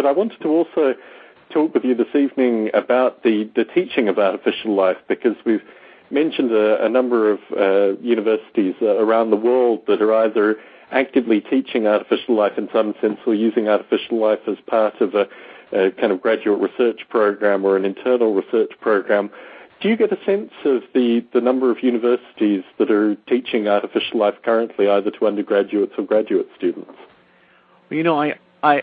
but I wanted to also talk with you this evening about the, the teaching of artificial life because we've mentioned a, a number of uh, universities uh, around the world that are either actively teaching artificial life in some sense or using artificial life as part of a, a kind of graduate research program or an internal research program. Do you get a sense of the, the number of universities that are teaching artificial life currently, either to undergraduates or graduate students? Well, you know, I, I,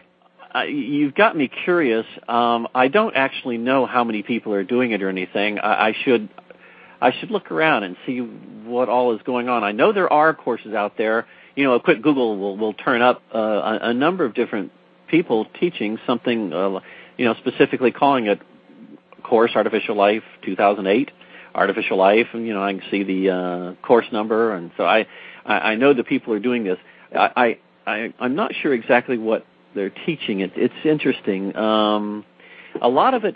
You've got me curious. Um, I don't actually know how many people are doing it or anything. I, I should, I should look around and see what all is going on. I know there are courses out there. You know, a quick Google will will turn up uh, a, a number of different people teaching something. Uh, you know, specifically calling it course Artificial Life 2008, Artificial Life, and you know I can see the uh, course number, and so I, I I know the people are doing this. I I I'm not sure exactly what they're teaching. It it's interesting. Um, a lot of it.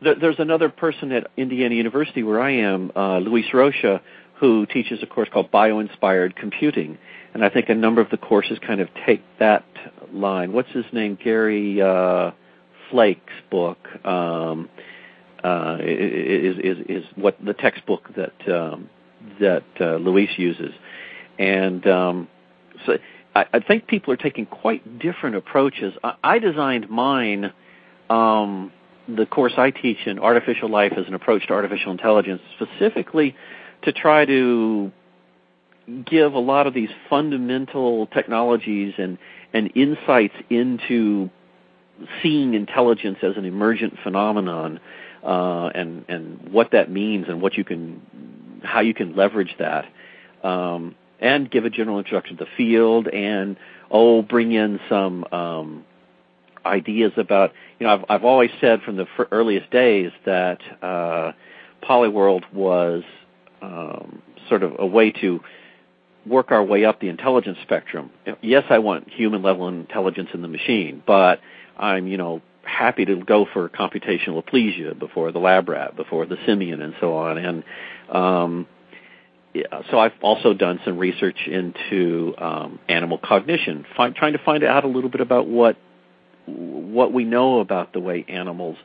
There, there's another person at Indiana University where I am, uh, Luis Rocha, who teaches a course called Bio-Inspired Computing, and I think a number of the courses kind of take that line. What's his name? Gary uh, Flake's book. Um, uh, is, is is what the textbook that um, that uh, Luis uses, and um, so I, think people are taking quite different approaches. I, I designed mine. Um, the course I teach in artificial life as an approach to artificial intelligence, specifically to try to give a lot of these fundamental technologies and and insights into seeing intelligence as an emergent phenomenon uh, and and what that means and what you can how you can leverage that um, and give a general introduction to the field and oh bring in some um, ideas about you know I've I've always said from the earliest days that uh, Polyworld was um, sort of a way to work our way up the intelligence spectrum. Yes, I want human level intelligence in the machine, but I'm you know happy to go for computational aplysia before the lab rat, before the simian, and so on. And um, so I've also done some research into um, animal cognition, trying to find out a little bit about what what we know about the way animals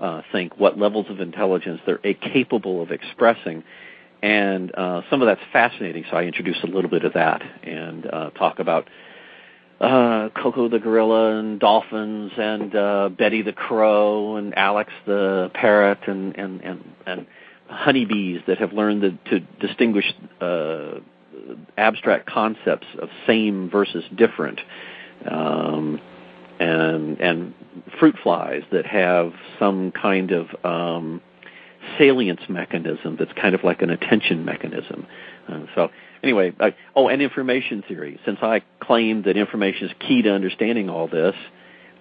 uh, think, what levels of intelligence they're capable of expressing. And uh, some of that's fascinating, so I introduce a little bit of that and uh, talk about uh, Koko the gorilla and dolphins and uh, Betty the crow and Alex the parrot and and and, and honeybees that have learned the, to distinguish uh, abstract concepts of same versus different. Um, and and fruit flies that have some kind of um, salience mechanism that's kind of like an attention mechanism. Uh, so anyway, I, oh, and information theory. Since I claim that information is key to understanding all this,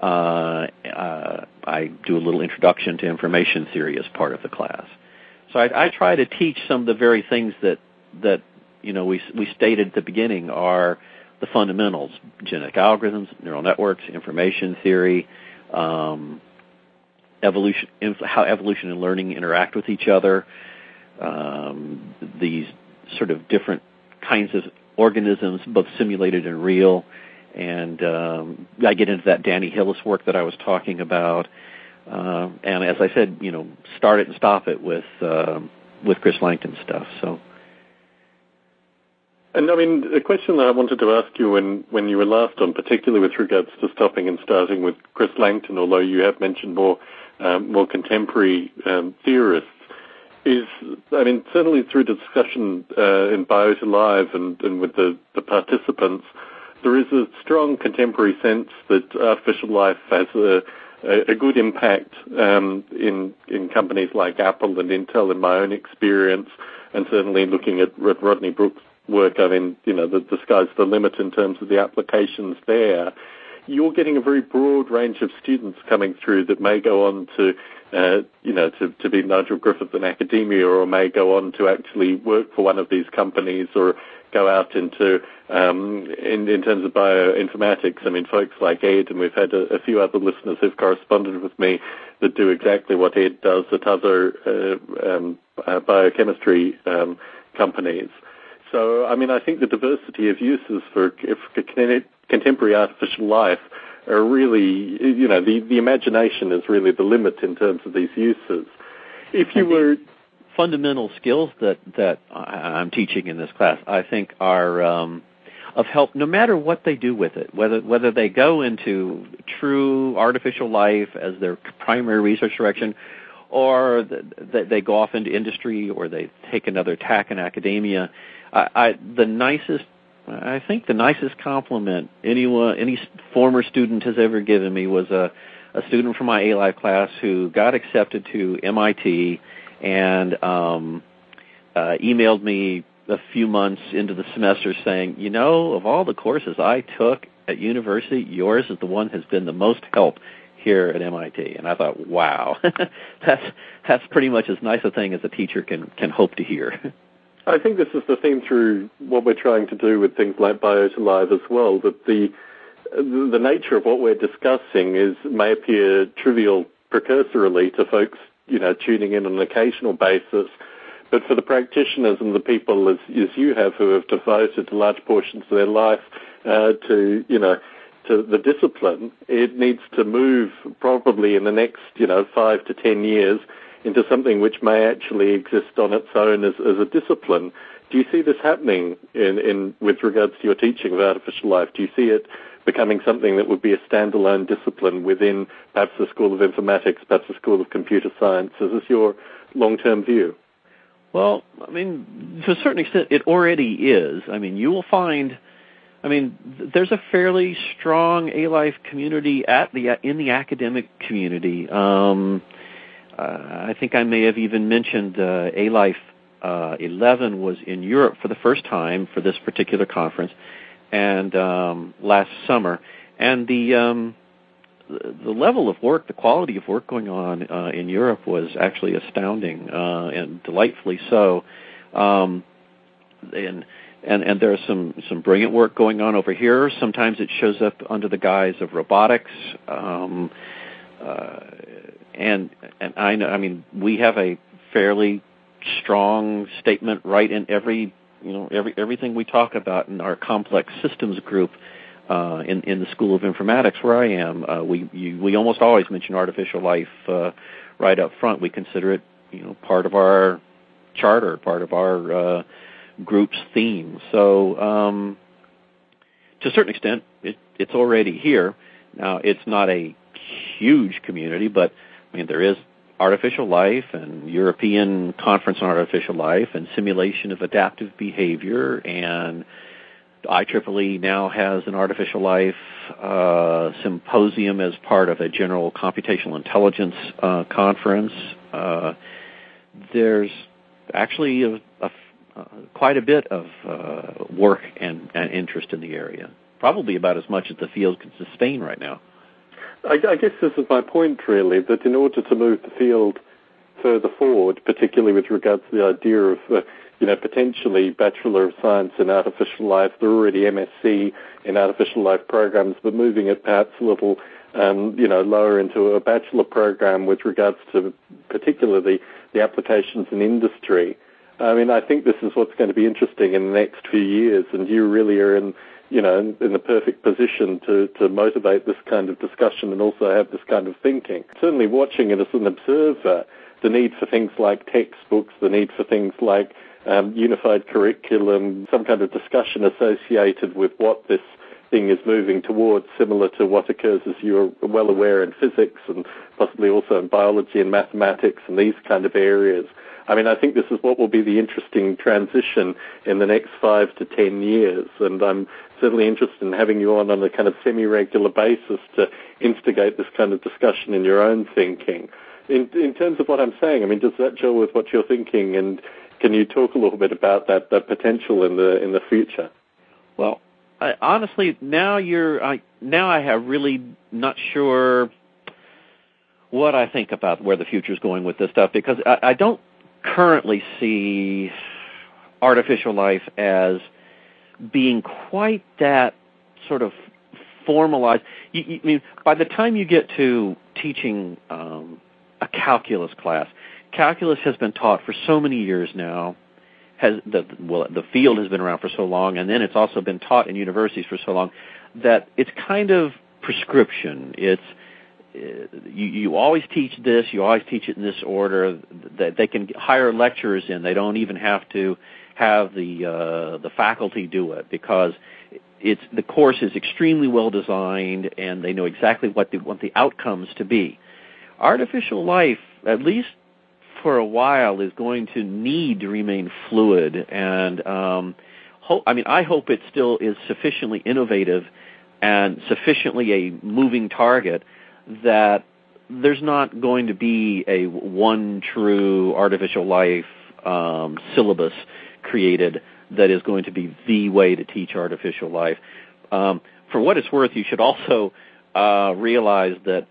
uh, uh, I do a little introduction to information theory as part of the class. So I, I try to teach some of the very things that that you know we we stated at the beginning are the fundamentals: genetic algorithms, neural networks, information theory, um, evolution, how evolution and learning interact with each other. Um, these sort of different kinds of organisms, both simulated and real. And um, I get into that Danny Hillis work that I was talking about. Uh, and as I said, you know, start it and stop it with uh, with Chris Langton stuff. So. And I mean, a question that I wanted to ask you when, when you were last on, particularly with regards to stopping and starting with Chris Langton, although you have mentioned more um, more contemporary um, theorists, is, I mean, certainly through discussion uh, in Biota Live and, and with the, the participants, there is a strong contemporary sense that artificial life has a, a, good impact um, in in companies like Apple and Intel. In my own experience, and certainly looking at Rodney Brooks' work, I mean, you know, the, the sky's the limit in terms of the applications there. You're getting a very broad range of students coming through that may go on to uh, you know, to, to be Nigel Griffith in academia or may go on to actually work for one of these companies or go out into, um, in, in terms of bioinformatics, I mean, folks like Ed, and we've had a, a few other listeners who've corresponded with me that do exactly what Ed does at other uh, um, uh, biochemistry um, companies. So, I mean, I think the diversity of uses for, for contemporary artificial life are really, you know, the, the imagination is really the limit in terms of these uses. If you were fundamental skills that that I'm teaching in this class, I think are um, of help no matter what they do with it. Whether whether they go into true artificial life as their primary research direction, or that they go off into industry, or they take another tack in academia. I, I, the nicest I think the nicest compliment anyone, any former student has ever given me was a, a student from my A Life class who got accepted to MIT and um, uh, emailed me a few months into the semester saying, you know, of all the courses I took at university, yours is the one has been the most help here at MIT. And I thought, wow, that's that's pretty much as nice a thing as a teacher can can hope to hear. I think this is the theme through what we're trying to do with things like Biota Live as well, that the the nature of what we're discussing is may appear trivial precursorily to folks, you know, tuning in on an occasional basis. But for the practitioners and the people as, as you have who have devoted large portions of their life uh, to, you know, to the discipline, it needs to move probably in the next, you know, five to ten years into something which may actually exist on its own as, as a discipline. Do you see this happening in, in with regards to your teaching of artificial life? Do you see it becoming something that would be a standalone discipline within perhaps the School of Informatics, perhaps the School of Computer Science? Is this your long-term view? Well, I mean, to a certain extent, it already is. I mean, you will find, I mean, there's a fairly strong A Life community at the in the academic community. Um, uh, I think I may have even mentioned uh, A Life uh, 11 was in Europe for the first time for this particular conference, and um, last summer, and the um, the level of work, the quality of work going on uh, in Europe was actually astounding uh, and delightfully so. Um, and and and there's some some brilliant work going on over here. Sometimes it shows up under the guise of robotics. Um, uh, and and I know I mean we have a fairly strong statement right in every you know every everything we talk about in our complex systems group uh, in in the School of Informatics where I am uh, we you, we almost always mention artificial life uh, right up front. We consider it you know part of our charter part of our uh, group's theme. So um, to a certain extent it, it's already here. Now it's not a huge community but I mean, there is artificial life and European Conference on Artificial Life and simulation of adaptive behavior and IEEE now has an artificial life uh, symposium as part of a general computational intelligence uh, conference. Uh, there's actually a, a, uh, quite a bit of uh, work and, and interest in the area, probably about as much as the field can sustain right now. I, I guess this is my point, really, that in order to move the field further forward, particularly with regards to the idea of, uh, you know, potentially Bachelor of Science in Artificial Life, there are already MSc in Artificial Life programs, but moving it perhaps a little, um, you know, lower into a bachelor program with regards to particularly the applications in industry. I mean, I think this is what's going to be interesting in the next few years, and you really are in you know, in, the perfect position to, to motivate this kind of discussion and also have this kind of thinking. Certainly watching it as an observer, the need for things like textbooks, the need for things like um, unified curriculum, some kind of discussion associated with what this thing is moving towards, similar to what occurs, as you're well aware, in physics and possibly also in biology and mathematics and these kind of areas. I mean, I think this is what will be the interesting transition in the next five to ten years, and I'm certainly interested in having you on on a kind of semi-regular basis to instigate this kind of discussion in your own thinking. In, in terms of what I'm saying, I mean, does that gel with what you're thinking, and can you talk a little bit about that, that potential in the in the future? Well, Honestly, now you're I, now I have really not sure what I think about where the future is going with this stuff because I, I don't currently see artificial life as being quite that sort of formalized. You, you, I mean, by the time you get to teaching um, a calculus class, calculus has been taught for so many years now. Has the well, the field has been around for so long, and then it's also been taught in universities for so long that it's kind of prescription. It's you, you always teach this, you always teach it in this order. That they can hire lecturers in. They don't even have to have the uh, the faculty do it because it's the course is extremely well designed and they know exactly what they want the outcomes to be. Artificial life, at least for a while, is going to need to remain fluid and um. I mean, I hope it still is sufficiently innovative and sufficiently a moving target that there's not going to be a one true artificial life um, syllabus created that is going to be the way to teach artificial life. Um, for what it's worth, you should also uh, realize that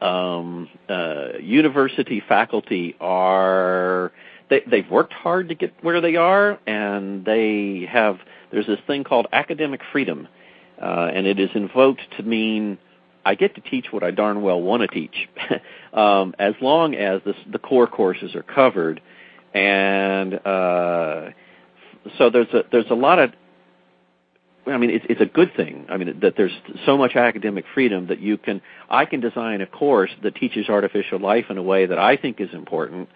um, uh, university faculty are they, they've worked hard to get where they are, and they have there's this thing called academic freedom, uh, and it is invoked to mean I get to teach what I darn well want to teach, um, as long as this, the core courses are covered, and uh, so there's a there's a lot of I mean, it's, it's a good thing. I mean, that there's so much academic freedom that you can, I can design a course that teaches artificial life in a way that I think is important.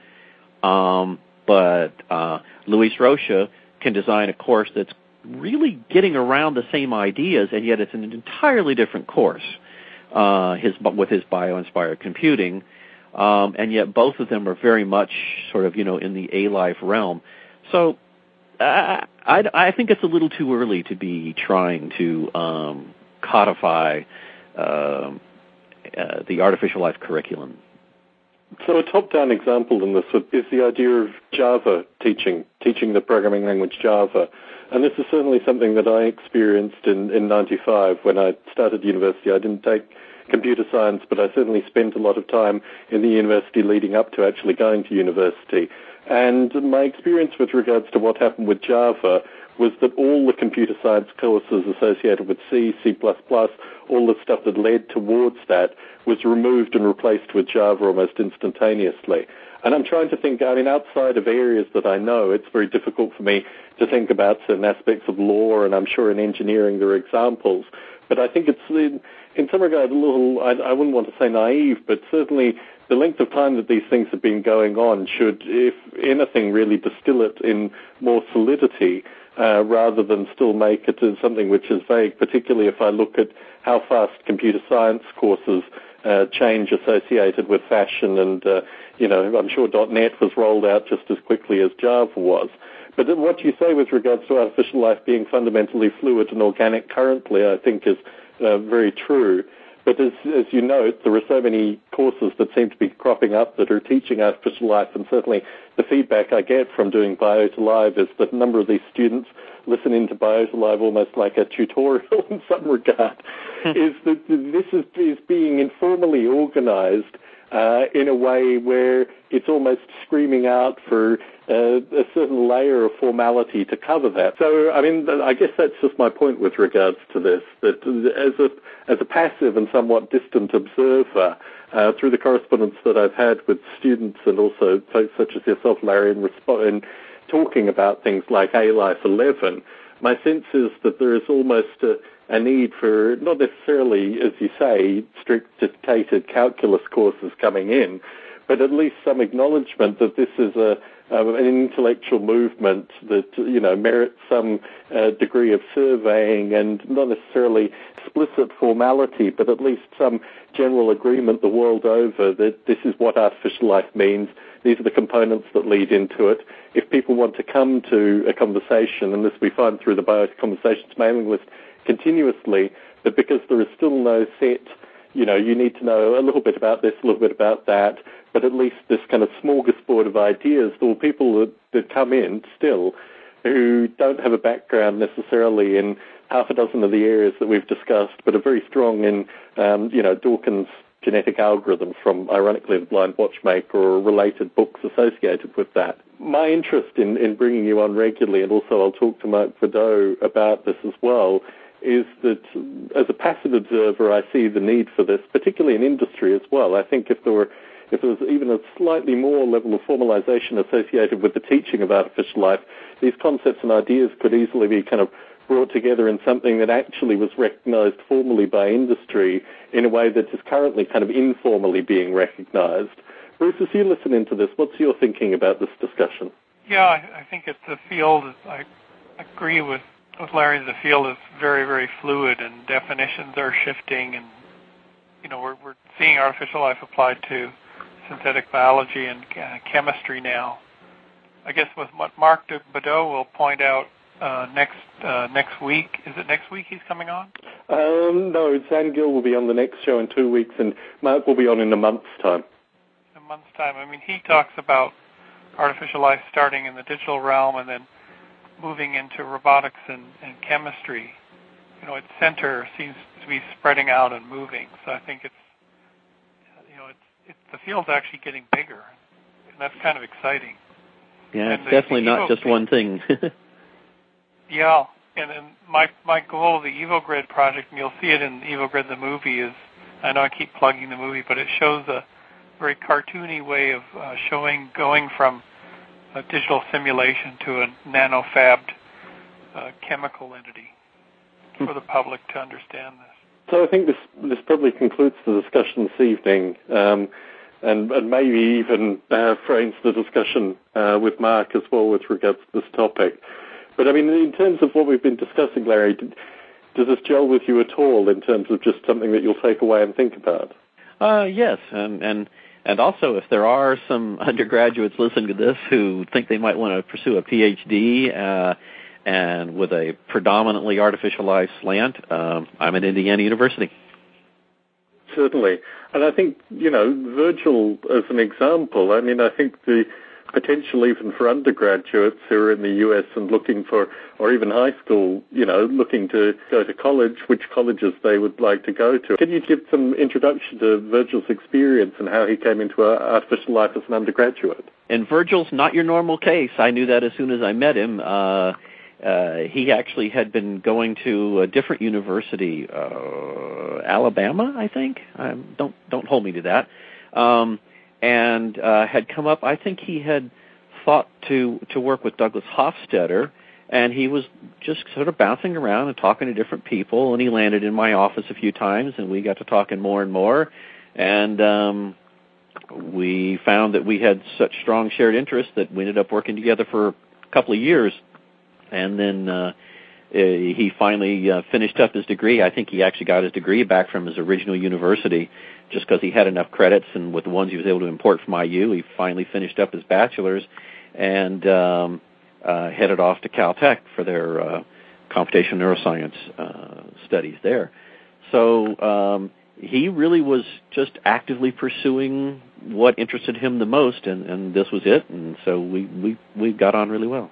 Um, but uh, Luis Rocha can design a course that's really getting around the same ideas, and yet it's an entirely different course. Uh, his with his bio-inspired computing, um, and yet both of them are very much sort of you know in the A life realm. So I, I, think it's a little too early to be trying to um, codify uh, uh, the artificial life curriculum. So a top-down example in this is the idea of Java teaching, teaching the programming language Java. And this is certainly something that I experienced in, in 95 when I started university. I didn't take computer science, but I certainly spent a lot of time in the university leading up to actually going to university. And my experience with regards to what happened with Java was that all the computer science courses associated with C, C++, all the stuff that led towards that was removed and replaced with Java almost instantaneously. And I'm trying to think, I mean, outside of areas that I know, it's very difficult for me to think about certain aspects of law, and I'm sure in engineering there are examples. But I think it's in, in some regard a little, I, I wouldn't want to say naive, but certainly the length of time that these things have been going on should, if anything, really distill it in more solidity uh, rather than still make it something which is vague, particularly if I look at how fast computer science courses uh, change associated with fashion and, uh, you know, I'm sure .NET was rolled out just as quickly as Java was. But what you say with regards to artificial life being fundamentally fluid and organic currently, I think is uh, very true. But as, as you note, there are so many courses that seem to be cropping up that are teaching artificial life, and certainly the feedback I get from doing Biota Live is that a number of these students listen into Biota Live almost like a tutorial in some regard, hmm. is that this is, is being informally organized uh, in a way where it's almost screaming out for uh, a certain layer of formality to cover that. So, I mean, I guess that's just my point with regards to this. That as a as a passive and somewhat distant observer, uh, through the correspondence that I've had with students and also folks such as yourself, Larry, in, resp- in talking about things like A Life 11, my sense is that there is almost a, a need for not necessarily, as you say, strict dictated calculus courses coming in, but at least some acknowledgement that this is a an intellectual movement that you know merits some uh, degree of surveying and not necessarily explicit formality, but at least some general agreement the world over that this is what artificial life means. These are the components that lead into it. If people want to come to a conversation, and this we find through the Biota Conversations mailing list continuously, that because there is still no set you know, you need to know a little bit about this, a little bit about that, but at least this kind of smorgasbord of ideas. Were people that, that come in still who don't have a background necessarily in half a dozen of the areas that we've discussed, but are very strong in, um, you know, Dawkins' genetic algorithms from, ironically, The Blind Watchmaker or related books associated with that. My interest in, in bringing you on regularly, and also I'll talk to Mark Bedau about this as well, is that as a passive observer, I see the need for this, particularly in industry as well. I think if there were if there was even a slightly more level of formalization associated with the teaching of artificial life, these concepts and ideas could easily be kind of brought together in something that actually was recognized formally by industry in a way that is currently kind of informally being recognized. Bruce, as you listen into this, what's your thinking about this discussion? Yeah, I, I think it's a field. I agree with with Larry. The field is very, very fluid, and definitions are shifting, and you know we're we're seeing artificial life applied to synthetic biology and uh, chemistry now. I guess with what Mark Bedau will point out uh, next uh, next week. Is it next week he's coming on? Um, no, Zann Gill will be on the next show in two weeks, and Mark will be on in a month's time. A month's time. I mean, he talks about artificial life starting in the digital realm and then moving into robotics and, and chemistry. You know, its center seems to be spreading out and moving. So I think it's, you know, it's, it's the field's actually getting bigger, and that's kind of exciting. Yeah, and it's the, definitely the not just one thing. yeah, and then my my goal of the EvoGrid project, and you'll see it in EvoGrid the movie, is I know I keep plugging the movie, but it shows a very cartoony way of uh, showing going from a digital simulation to a nanofabbed uh, chemical entity for the public to understand this. So I think this this probably concludes the discussion this evening, um, and, and maybe even uh, frames the discussion uh, with Mark as well with regards to this topic. But I mean, in terms of what we've been discussing, Larry, did, does this gel with you at all in terms of just something that you'll take away and think about? Uh, yes, and and and also, if there are some undergraduates listening to this who think they might want to pursue a PhD uh, and with a predominantly artificial life slant, um, I'm at Indiana University. Certainly. And I think, you know, Virgil as an example, I mean, I think the potential even for undergraduates who are in the US and looking for, or even high school, you know, looking to go to college, which colleges they would like to go to. Can you give some introduction to Virgil's experience and how he came into artificial life as an undergraduate? And Virgil's not your normal case. I knew that as soon as I met him. Uh, uh, he actually had been going to a different university, uh, Alabama, I think. Um, don't don't hold me to that. Um, and uh, had come up. I think he had thought to to work with Douglas Hofstadter, and he was just sort of bouncing around and talking to different people. And he landed in my office a few times, and we got to talking more and more. And um, we found that we had such strong shared interests that we ended up working together for a couple of years. And then uh, he finally uh, finished up his degree. I think he actually got his degree back from his original university just because he had enough credits, and with the ones he was able to import from IU, he finally finished up his bachelor's and um, uh, headed off to Caltech for their uh, computational neuroscience uh, studies there. So um, he really was just actively pursuing what interested him the most, and, and this was it. And so we we we got on really well.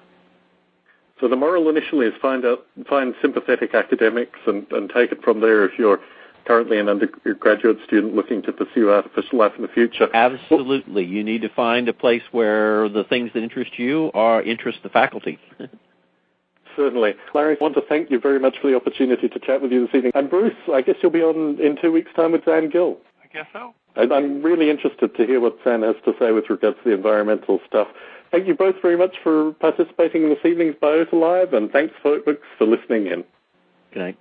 So the moral initially is find out find sympathetic academics and, and take it from there if you're currently an undergraduate student looking to pursue artificial life in the future. Absolutely. You need to find a place where the things that interest you are interest the faculty. Certainly. Larry, I want to thank you very much for the opportunity to chat with you this evening. And Bruce, I guess you'll be on in two weeks' time with Zann Gill. I guess so. I'm really interested to hear what Zann has to say with regards to the environmental stuff. Thank you both very much for participating in this evening's Biota Live, and thanks, folks, for listening in. Good night.